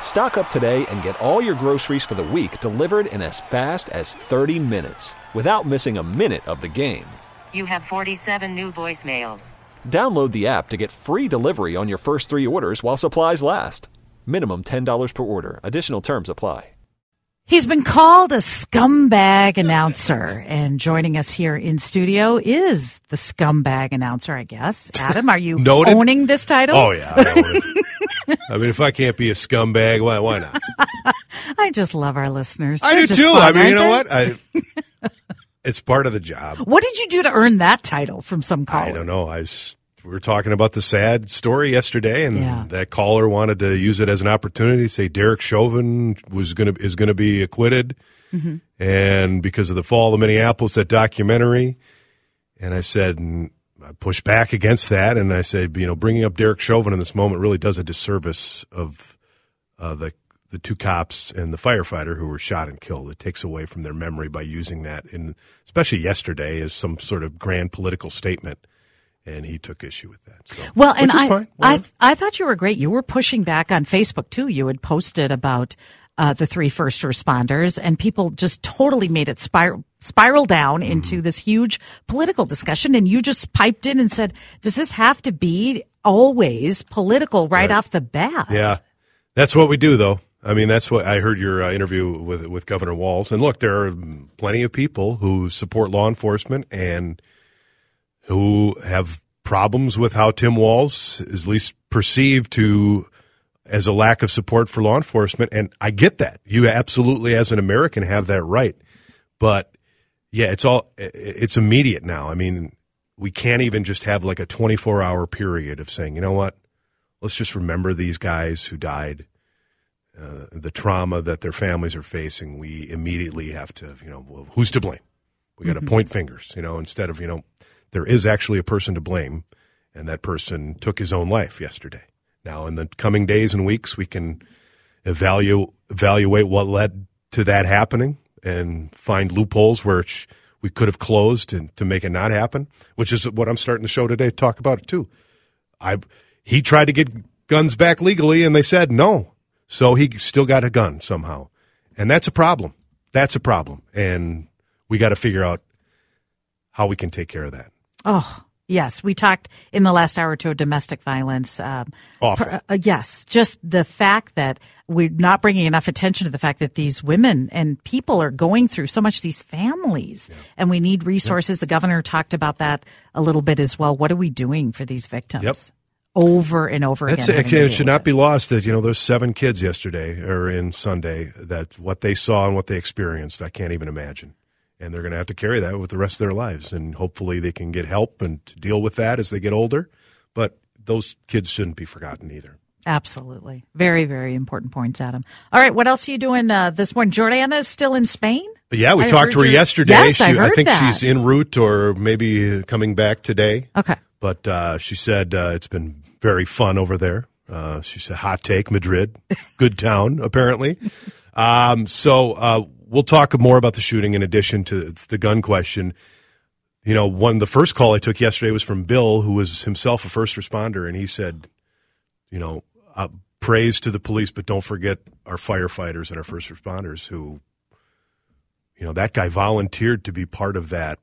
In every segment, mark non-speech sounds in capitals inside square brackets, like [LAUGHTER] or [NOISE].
Stock up today and get all your groceries for the week delivered in as fast as 30 minutes without missing a minute of the game. You have 47 new voicemails. Download the app to get free delivery on your first three orders while supplies last. Minimum $10 per order. Additional terms apply. He's been called a scumbag announcer, and joining us here in studio is the scumbag announcer, I guess. Adam, are you [LAUGHS] Noted. owning this title? Oh yeah. [LAUGHS] I, own it. I mean, if I can't be a scumbag, why why not? [LAUGHS] I just love our listeners. I They're do too. fun, I mean, you know what? I, [LAUGHS] it's part of the job. What did you do to earn that title from some caller? I don't know. I we were talking about the sad story yesterday, and Yeah. that caller wanted to use it as an opportunity to say Derek Chauvin was going to is going to be acquitted, Mm-hmm. and because of the fall of Minneapolis, that documentary. And I said, I pushed back against that, and I said, you know, bringing up Derek Chauvin in this moment really does a disservice of uh, the the two cops and the firefighter who were shot and killed. It takes away from their memory by using that, in especially yesterday, as some sort of grand political statement. And he took issue with that. So, Well, and I. I, I thought you were great. You were pushing back on Facebook too. You had posted about uh, the three first responders, and people just totally made it spiral spiral down Mm-hmm. into this huge political discussion. And you just piped in and said, "Does this have to be always political right, off the bat?" Yeah, that's what we do, though. I mean, that's what I heard your uh, interview with with Governor Walz. And look, there are plenty of people who support law enforcement and who have problems with how Tim Walz is at least perceived to as a lack of support for law enforcement. And I get that. You absolutely, as an American, have that right. But yeah, it's all it's immediate now. I mean, we can't even just have like a 24 hour period of saying, you know what, let's just remember these guys who died, uh, the trauma that their families are facing. We immediately have to, you know, well, who's to blame? We got to point fingers, you know, instead of, you know, there is actually a person to blame, and that person took his own life yesterday. Now, in the coming days and weeks, we can evaluate evaluate what led to that happening and find loopholes where we could have closed and to make it not happen, which is what I'm starting the show today to talk about it too. I he tried to get guns back legally and they said no. So he still got a gun somehow. And that's a problem. That's a problem. And we got to figure out how we can take care of that. Oh, yes. We talked in the last hour to of domestic violence. Um, per- uh, yes. Just the fact that we're not bringing enough attention to the fact that these women and people are going through so much, these families, and we need resources. The governor talked about that a little bit as well. What are we doing for these victims? Yep. Over and over That's again. it. It should not be lost that you know there's seven kids yesterday or in Sunday that what they saw and what they experienced. I can't even imagine, and they're going to have to carry that with the rest of their lives. And hopefully they can get help and to deal with that as they get older. But those kids shouldn't be forgotten either. Absolutely. Very, very important points, Adam. All right. What else are you doing uh, this morning? Jordana is still in Spain? Yeah, we I talked to her yesterday. Yes, I She- heard think that. she's en route or maybe coming back today. Okay. But uh, she said uh, it's been very fun over there. Uh, she said, hot take, Madrid. [LAUGHS] Good town, apparently. Um, so uh, we'll talk more about the shooting in addition to the gun question. You know, one the first call I took yesterday was from Bill, who was himself a first responder, and he said, you know, uh, praise to the police, but don't forget our firefighters and our first responders who, you know, that guy volunteered to be part of that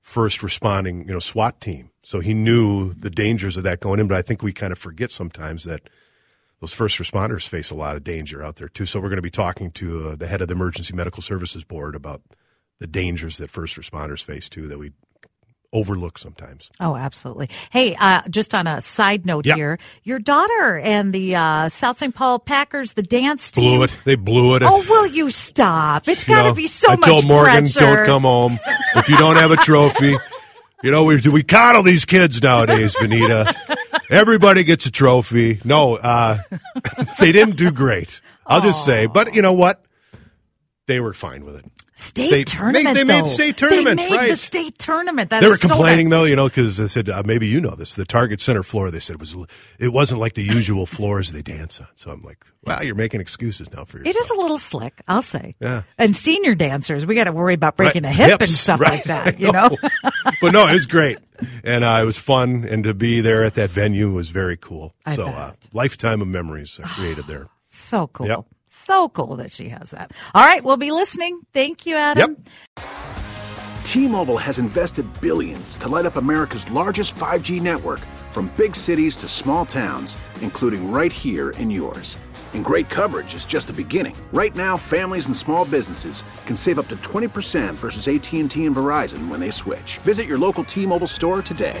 first responding, you know, SWAT team. So he knew the dangers of that going in, but I think we kind of forget sometimes that those first responders face a lot of danger out there too. So we're going to be talking to uh, the head of the Emergency Medical Services Board about the dangers that first responders face too that we overlook sometimes. Oh, absolutely. Hey, uh, just on a side note Yep. here, your daughter and the uh, South St. Paul Packers, the dance team. Blew it. They blew it. Oh, will you stop? It's got to know, be so I much told Morgan, pressure. don't come home if you don't have a trophy. You know, we we coddle these kids nowadays, Vineeta. Everybody gets a trophy. No, uh, [LAUGHS] they didn't do great. I'll just say, but you know what? They were fine with it. State They- tournament. they made though. state tournament, They made right. the state tournament. That they were is so complaining though, you know, because they said uh, maybe you know this. The Target Center floor, they said it was it wasn't like the usual floors they dance on. So I'm like, wow, you're making excuses now for yourself. It is a little slick, I'll say. Yeah. And senior dancers, we got to worry about breaking Right, a hip and stuff right, like that. [LAUGHS] You know. but no, it was great, and uh, it was fun, and to be there at that venue was very cool. I so, uh, lifetime of memories I created there. [SIGHS] so cool. Yep. So cool that she has that. All right, we'll be listening. Thank you, Adam. Yep. T-Mobile has invested billions to light up America's largest 5G network from big cities to small towns, including right here in yours. And great coverage is just the beginning. Right now, families and small businesses can save up to 20% versus AT&T and Verizon when they switch. Visit your local T-Mobile store today.